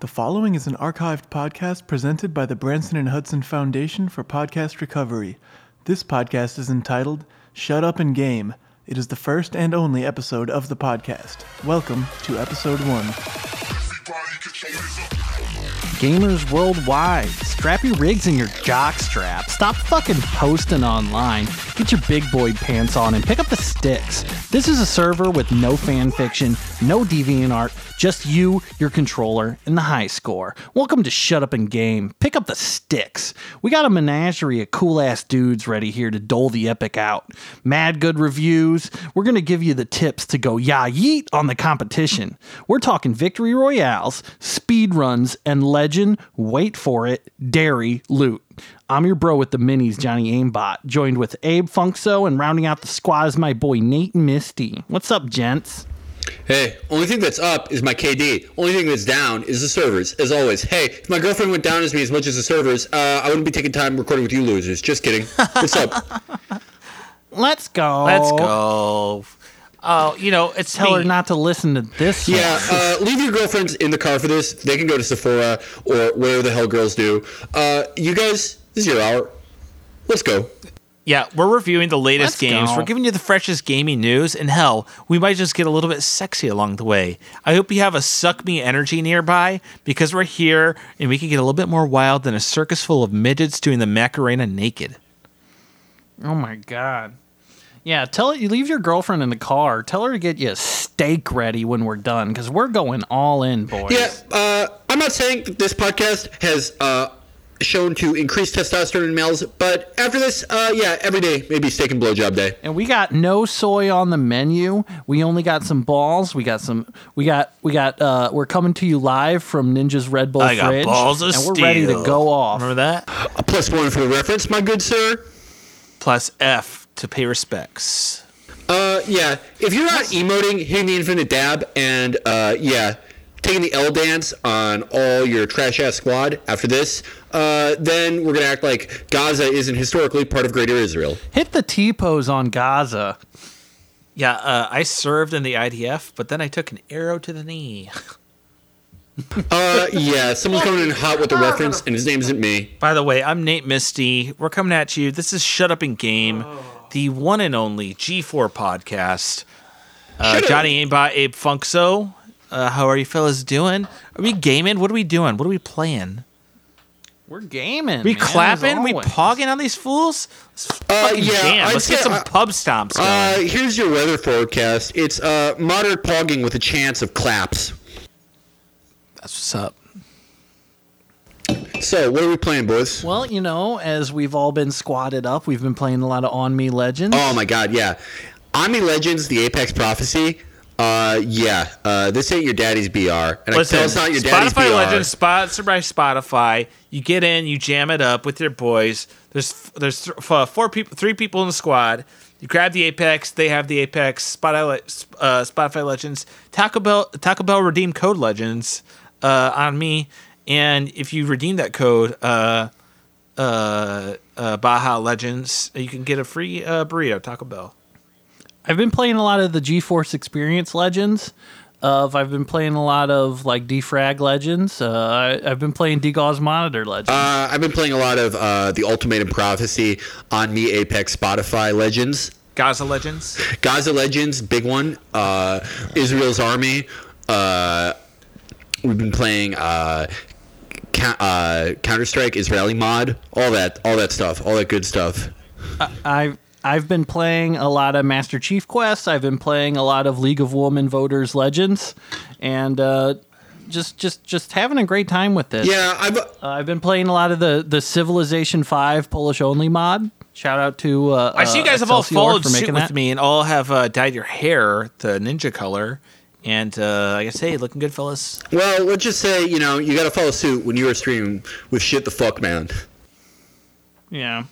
The following is an archived podcast presented by the Branson and Hudson Foundation for Podcast Recovery. This podcast is entitled Shut Up and Game. It is the first and only episode of the podcast. Welcome to episode one. Gamers worldwide, strap your rigs and your jock strap. Stop fucking posting online. Get your big boy pants on and pick up the sticks. This is a server with no fan fiction, no deviant art, just you, your controller, and the high score. Welcome to Shut Up and Game. Pick up the sticks. We got a menagerie of cool ass dudes ready here to dole the epic out. Mad good reviews. We're gonna give you the tips to go ya yeet on the competition. We're talking victory royales, speed runs, and legend. Wait for it. Dairy loot. I'm your bro with the minis, Johnny Aimbot, joined with Abe Funkso, and rounding out the squad is my boy Nate Misty. What's up, gents? Hey, only thing that's up is my KD. Only thing that's down is the servers. As always. Hey, if my girlfriend went down as me as much as the servers, uh, I wouldn't be taking time recording with you losers. Just kidding. What's up? Let's go. Let's go. Oh, you know, it's Tell her not to listen to this. Yeah, uh, leave your girlfriends in the car for this. They can go to Sephora or wherever the hell girls do. Uh, you guys, this is your hour. Let's go. Yeah, we're reviewing the latest Let's games. go. We're giving you the freshest gaming news, and hell, we might just get a little bit sexy along the way. I hope you have a suck me energy nearby because we're here and we can get a little bit more wild than a circus full of midgets doing the Macarena naked. Oh my god. Yeah, tell it. you leave your girlfriend in the car. Tell her to get you a steak ready when we're done, because we're going all in, boys. Yeah, uh, I'm not saying that this podcast has uh, shown to increase testosterone in males, but after this, uh, yeah, every day maybe steak and blowjob day. And we got no soy on the menu. We only got some balls. We got some. We got. We got. uh We're coming to you live from Ninja's Red Bull I got fridge, balls of and we're ready to go off. Remember that? A plus one for the reference, my good sir. Plus F to pay respects. Uh, yeah. If you're not emoting, hitting the infinite dab, and uh, yeah, taking the L dance on all your trash ass squad after this, uh, then we're gonna act like Gaza isn't historically part of Greater Israel. Hit the T pose on Gaza. Yeah, uh, I served in the IDF, but then I took an arrow to the knee. Uh, yeah, someone's coming in hot with the reference, and his name isn't me. By the way, I'm Nate Misty. We're coming at you. This is Shut Up and Game, the one and only G4 podcast. Uh. Johnny Aimbot, Abe Funkso. Uh, how are you fellas doing? Are we gaming? What are we doing? What are we playing? We're gaming. we man, clapping? We pogging on these fools? Let's Uh, yeah, jam. I'd Let's get some uh, pub stomps going. Uh, here's your weather forecast. It's uh, moderate pogging with a chance of claps. That's what's up. So, what are we playing, boys? Well, you know, as we've all been squatted up, we've been playing a lot of On Me Legends. Oh my god, yeah. On Me Legends, the Apex Prophecy. Uh, yeah. Uh, this ain't your daddy's BR. And I can Listen, tell it's not your daddy's Spotify BR. Legends, sponsored by Spotify. You get in, you jam it up with your boys. There's there's th- f- four people, three people in the squad. You grab the Apex. They have the Apex. Spotify, uh, Spotify Legends. Taco Bell, Taco Bell redeem code Legends uh, on me, and if you redeem that code, uh, uh, uh, Baja Legends, you can get a free uh, burrito. Taco Bell. I've been playing a lot of the GeForce Experience Legends. Of I've been playing a lot of like Defrag Legends. Uh, I, I've been playing Degauss Monitor Legends. Uh, I've been playing a lot of uh, the Ultimatum Prophecy on me Apex Spotify Legends. Gaza Legends. Gaza Legends, big one. Uh, Israel's Army. Uh, we've been playing uh, ca- uh, Counter Strike, Israeli mod, all that, all that stuff, all that good stuff. I've I've been playing a lot of Master Chief Quests. I've been playing a lot of League of Women Voters Legends, and uh, just just just having a great time with this. Yeah, I've. Uh, I've been playing a lot of the the Civilization Five Polish only mod. Shout out to uh, I see you uh, guys have all followed suit with that. me and all have uh, dyed your hair the ninja color. And uh, I guess, hey, looking good, fellas. Well, let's just say, you know, you got to follow suit when you are streaming with shit the fuck, man. Yeah,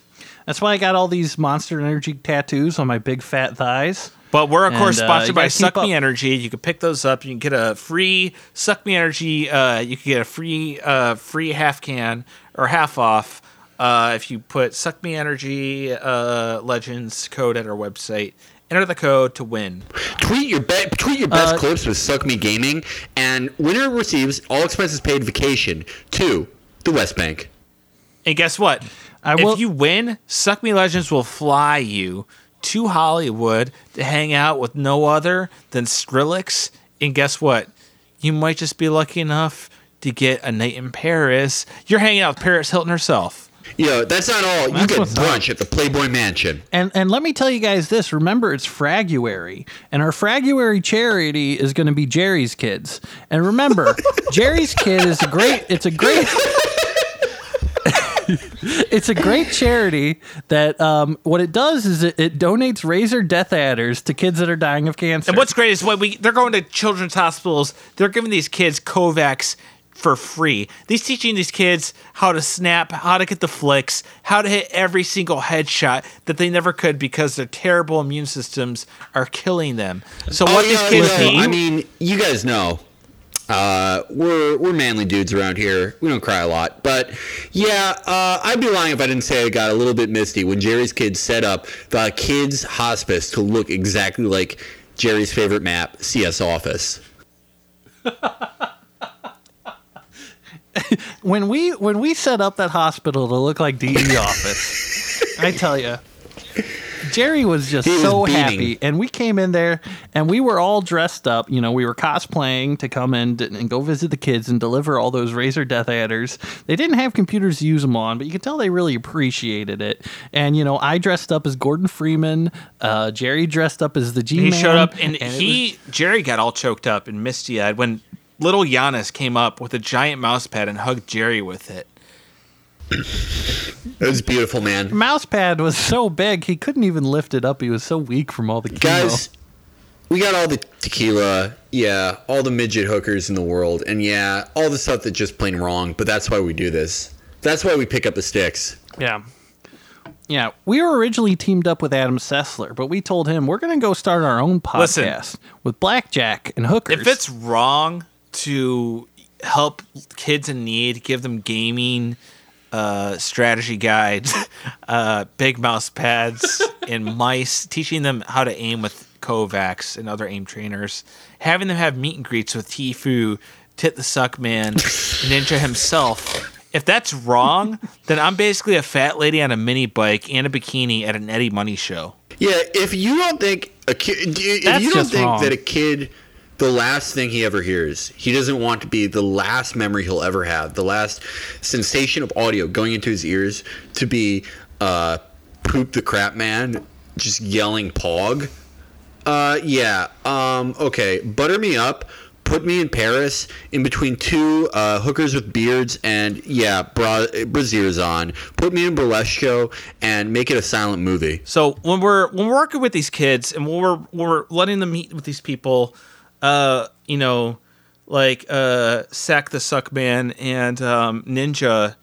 that's why I got all these Monster Energy tattoos on my big fat thighs. But we're, of course, And, uh, sponsored by gotta Suck Me up. Energy. You can pick those up. You can get a free Suck Me Energy. Uh, you can get a free uh, free half can or half off uh, if you put Suck Me Energy uh, Legends code at our website Enter the code to win. Tweet your be- tweet your best Uh, clips with Suck Me Gaming, and winner receives all expenses paid vacation to the West Bank. And guess what? I if you win, Suck Me Legends will fly you to Hollywood to hang out with no other than Skrillex. And guess what? You might just be lucky enough to get a night in Paris. You're hanging out with Paris Hilton herself. Yo, that's not all. You That's get what's up. brunch at the Playboy Mansion. And and let me tell you guys this. Remember, it's Fraguary, and our Fraguary charity is going to be Jerry's Kids. And remember, Jerry's Kid is a great. It's a great. it's a great charity that um, what it does is it, it donates Razer DeathAdders to kids that are dying of cancer. And what's great is when we they're going to children's hospitals, they're giving these kids KovaaK's for free. These teaching these kids how to snap, how to get the flicks, how to hit every single headshot that they never could because their terrible immune systems are killing them. So what these yeah, kids no, need Oh, I mean, you guys know. Uh, we're we're manly dudes around here. We don't cry a lot, but yeah, uh, I'd be lying if I didn't say I got a little bit misty when Jerry's kids set up the kids' hospice to look exactly like Jerry's favorite map, CS Office. when we when we set up that hospital to look like DE office, I tell you, Jerry was just was so happy, and we came in there and we were all dressed up. You know, we were cosplaying to come in and go visit the kids and deliver all those Razer DeathAdders. They didn't have computers to use them on, but you could tell they really appreciated it. And you know, I dressed up as Gordon Freeman. Uh, Jerry dressed up as the G. he showed up and, was- he Jerry got all choked up and misty eyed when little Giannis came up with a giant mouse pad and hugged Jerry with it. It was beautiful, man. mouse pad was so big he couldn't even lift it up. He was so weak from all the chemo. Guys, we got all the tequila, yeah, all the midget hookers in the world, and yeah, all the stuff that's just plain wrong, but that's why we do this. That's why we pick up the sticks. Yeah. Yeah, we were originally teamed up with Adam Sessler, but we told him we're going to go start our own Listen. podcast with blackjack and hookers. If it's wrong to help kids in need, give them gaming uh, strategy guides, uh, big mouse pads, and mice, teaching them how to aim with KovaaK's and other aim trainers, having them have meet and greets with Tifu, Tit the Suck Man, Ninja himself. If that's wrong, then I'm basically a fat lady on a mini bike and a bikini at an Eddie Money show. Yeah, if you don't think a kid, if That's you don't just think wrong. that a kid, the last thing he ever hears, he doesn't want to be the last memory he'll ever have, the last sensation of audio going into his ears to be uh, poop the crap man, just yelling pog. Uh, yeah. Um, okay. Butter me up. Put me in Paris in between two uh, hookers with beards and yeah, bra- braziers on. Put me in burlesque show and make it a silent movie. So when we're when we're working with these kids and when we're when we're letting them meet with these people, uh, you know, like uh, Sack the Suck Man and um, Ninja,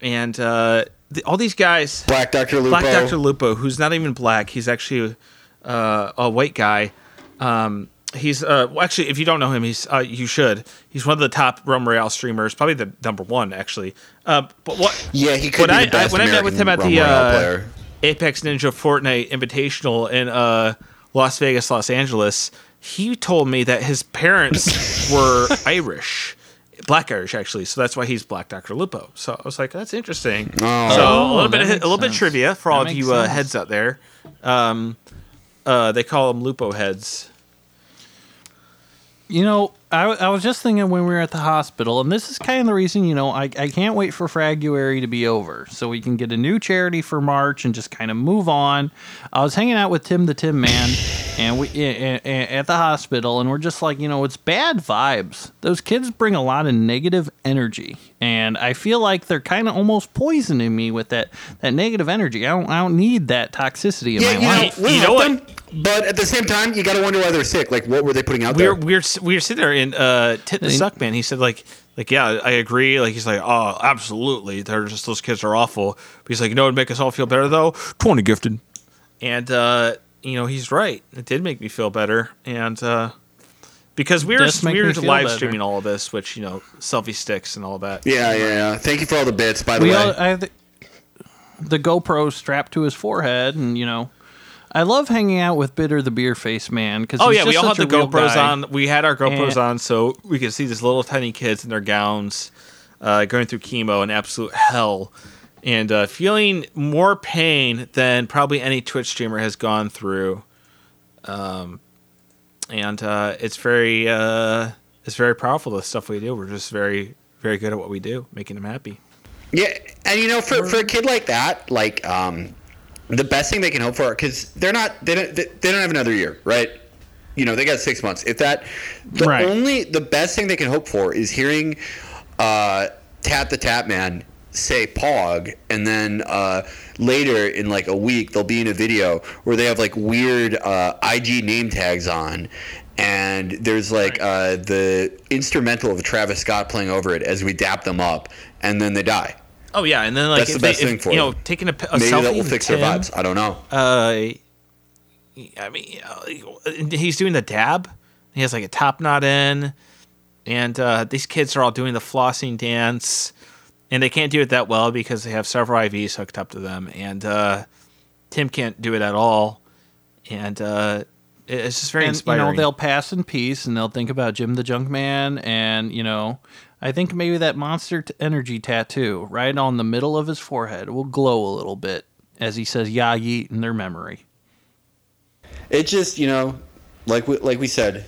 and uh, the, all these guys, Black Doctor Lupo. Black Doctor Lupo, who's not even black, he's actually uh, a white guy. Um, he's uh, well, actually, if you don't know him, he's uh, you should. He's one of the top Rum Royale streamers, probably the number one actually. Uh, but what? Yeah, he could when be I, the best I, when I met with him at American the uh. Apex Ninja Fortnite Invitational in uh, Las Vegas, Los Angeles, he told me that his parents were Irish, Black Irish actually. So that's why he's Black Doctor Lupo. So I was like, that's interesting. Oh. So a Oh, little bit, of, a makes little bit of trivia for That all of you uh, heads out there. Um, uh, they call them Lupo heads. You know, I, I was just thinking when we were at the hospital, and this is kind of the reason, you know, I, I can't wait for Fraguary to be over so we can get a new charity for March and just kind of move on. I was hanging out with Tim the Tim Man and we a- a- a- at the hospital, and we're just like, you know, it's bad vibes. Those kids bring a lot of negative energy, and I feel like they're kind of almost poisoning me with that, that negative energy. I don't, I don't need that toxicity in Yeah, my you life. know, we You help know them, what? But at the same time, you got to wonder why they're sick. Like, what were they putting out we there? we were we were sitting there and uh tit the They- suck man he said like like yeah i agree like he's like oh absolutely they're just those kids are awful but he's like you know it'd make us all feel better though 20 gifted and uh you know he's right it did make me feel better and uh because we were does we were live better. streaming all of this which you know selfie sticks and all that yeah, yeah, yeah. Thank you for all the bits, by the we way. all, I the, the GoPro strapped to his forehead, and you know, I love hanging out with Bitter the Beer Face Man because Oh yeah, we all had the GoPros guy. on. We had our GoPros And- on, so we could see these little tiny kids in their gowns uh, going through chemo in absolute hell, and uh, feeling more pain than probably any Twitch streamer has gone through. Um, and uh, it's very, uh, it's very powerful. The stuff we do, we're just very, very good at what we do, making them happy. Yeah, and you know, for for a kid like that, like um, the best thing they can hope for, because they're not, they don't, they they don't have another year, right? You know, they got six months. If that, the Right. only, the best thing they can hope for is hearing uh, Tat the Tap Man say Pog, and then uh, later in like a week they'll be in a video where they have like weird uh, IG name tags on. And there's like uh, the instrumental of Travis Scott playing over it as we dap them up, and then they die. Oh yeah, and then like That's if the they, best if, thing for you know, taking a, a Maybe selfie that will with fix their vibes. I don't know. Uh, I mean, uh, he's doing the dab. He has like a top knot in, and uh, these kids are all doing the flossing dance, and they can't do it that well because they have several IVs hooked up to them, and uh, Tim can't do it at all, and uh, it's just very and, inspiring. You know, they'll pass in peace and they'll think about Jim the Junk Man. And, you know, I think maybe that monster t- energy tattoo right on the middle of his forehead will glow a little bit as he says, Ya yeet in their memory. It just, you know, like we, like we said,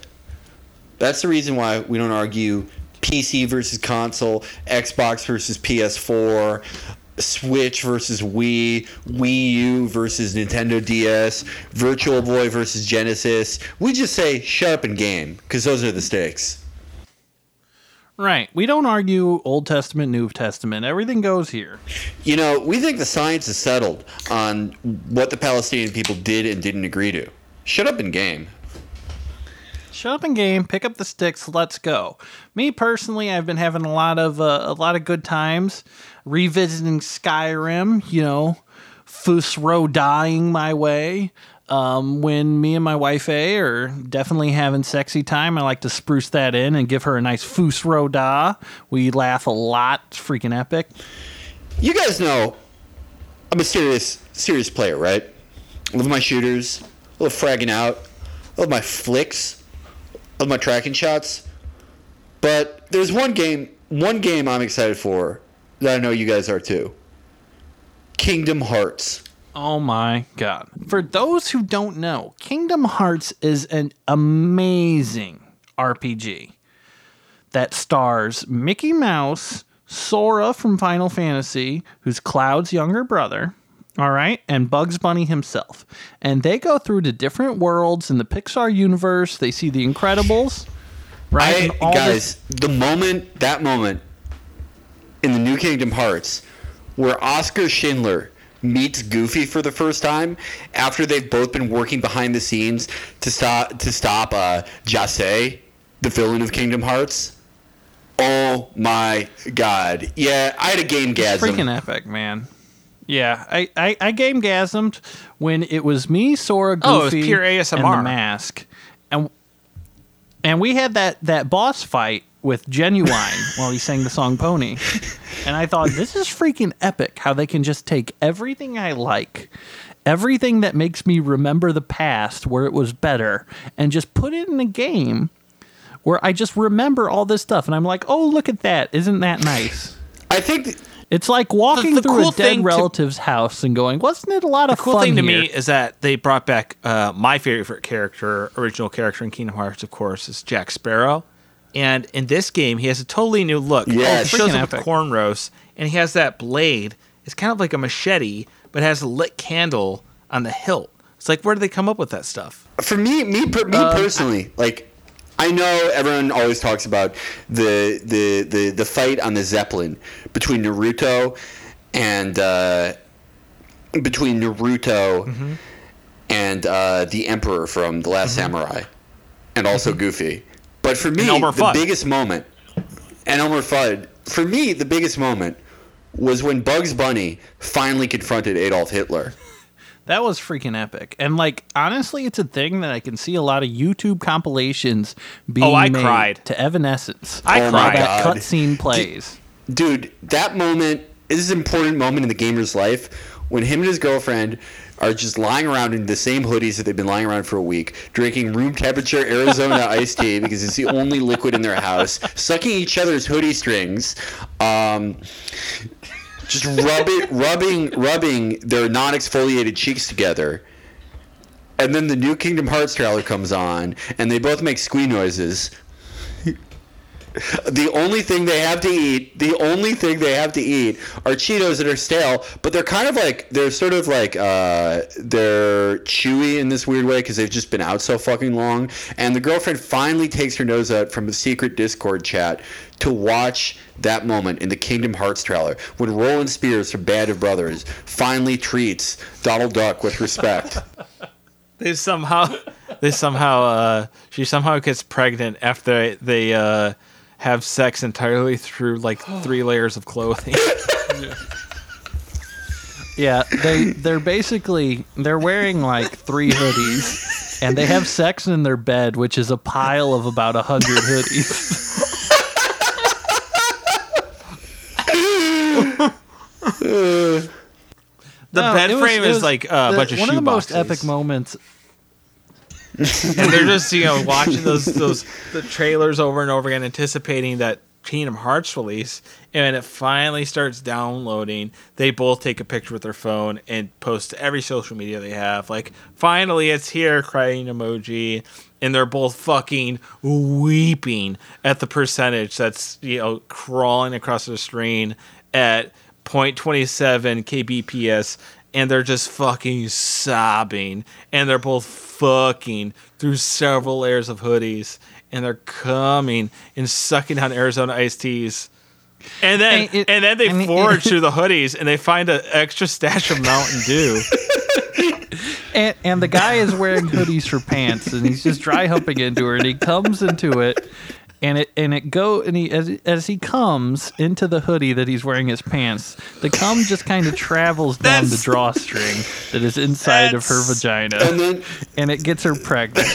that's the reason why we don't argue PC versus console, Xbox versus PS4, Switch versus Wii, Wii U versus Nintendo DS, Virtual Boy versus Genesis. We just say shut up and game because those are the stakes. Right. We don't argue Old Testament, New Testament. Everything goes here. You know, we think the science is settled on what the Palestinian people did and didn't agree to. Shut up and game. Shut up and game, pick up the sticks, let's go. Me personally, I've been having a lot of uh, a lot of good times revisiting Skyrim, you know, Fusro dying my way. Um, when me and my wife A are definitely having sexy time, I like to spruce that in and give her a nice Fusro da. We laugh a lot, it's freaking epic. You guys know I'm a serious serious player, right? I love my shooters, I love fragging out, I love my flicks, I love my tracking shots. But there's one game one game I'm excited for that I know you guys are too. Kingdom Hearts. Oh my god. For those who don't know, Kingdom Hearts is an amazing RPG that stars Mickey Mouse, Sora from Final Fantasy, who's Cloud's younger brother, all right, and Bugs Bunny himself. And they go through to different worlds in the Pixar universe. They see the Incredibles, right? I, guys, this- the moment that moment in the new Kingdom Hearts where Oscar Schindler meets Goofy for the first time after they've both been working behind the scenes to stop to stop uh, Jase, the villain of Kingdom Hearts. Oh my god! Yeah, I had a game gasm. freaking epic, man. Yeah, I, I, I game gasmed when it was me, Sora, Goofy, Oh, it was pure and ASMR. the mask, and and we had that that boss fight with Ginuwine while he sang the song Pony, and I thought this is freaking epic. How they can just take everything I like, everything that makes me remember the past where it was better, and just put it in a game where I just remember all this stuff, and I'm like, oh look at that, isn't that nice? I think th- It's like walking the through cool a thing dead to- relative's house and going, "Wasn't it a lot of The cool fun thing to here?" me is that they brought back uh, my favorite character, original character in Kingdom Hearts, of course, is Jack Sparrow. And in this game, he has a totally new look. Yes. he shows up with cornrows, and he has that blade. It's kind of like a machete, but has a lit candle on the hilt. It's like, where did they come up with that stuff? for me, me, per, me personally, like I know everyone always talks about the the the the fight on the Zeppelin between Naruto and uh, between Naruto and uh, the Emperor from the Last Samurai, and also Goofy. But for me, And Elmer the Fudd. biggest moment, and Elmer Fudd, for me, the biggest moment was when Bugs Bunny finally confronted Adolf Hitler. That was freaking epic. And like honestly, it's a thing that I can see a lot of YouTube compilations being Oh, I made cried. to Evanescence. I Oh cried. that God. cutscene plays. dude, that moment this is an important moment in the gamer's life when him and his girlfriend are just lying around in the same hoodies that they've been lying around for a week, drinking room temperature Arizona iced tea because it's the only liquid in their house, sucking each other's hoodie strings, um, just rubbing, rubbing, rubbing their non-exfoliated cheeks together. And then the new Kingdom Hearts trailer comes on, and they both make squee noises. The only thing they have to eat, the only thing they have to eat are Cheetos that are stale, but they're kind of like they're sort of like uh, they're chewy in this weird way because they've just been out so fucking long. And the girlfriend finally takes her nose out from the secret Discord chat to watch that moment in the Kingdom Hearts trailer when Roland Speirs from Band of Brothers finally treats Donald Duck with respect. They somehow, they somehow, uh, she somehow gets pregnant after they uh, have sex entirely through like three layers of clothing. Yeah, they they're basically they're wearing like three hoodies, and they have sex in their bed, which is a pile of about a hundred hoodies. The No, bed it was- frame it is was like uh, a the- bunch of one shoe of the most epic moments. And they're just you know watching those those the trailers over and over again, anticipating that Kingdom Hearts release. And it finally starts downloading, they both take a picture with their phone and post to every social media they have. Like, finally, it's here, crying emoji. And they're both fucking weeping at the percentage that's you know crawling across the screen at 0.27 kbps and they're just fucking sobbing and they're both fucking through several layers of hoodies and they're coming and sucking down Arizona iced teas. And then And it- and then they I mean, forage through the hoodies and they find an extra stash of Mountain Dew. And, and the guy is wearing hoodies for pants, and he's just dry humping into her, and he comes into it, and it and it go and he as as he comes into the hoodie that he's wearing his pants, the cum just kind of travels down the drawstring that is inside of her vagina, And then and it gets her pregnant.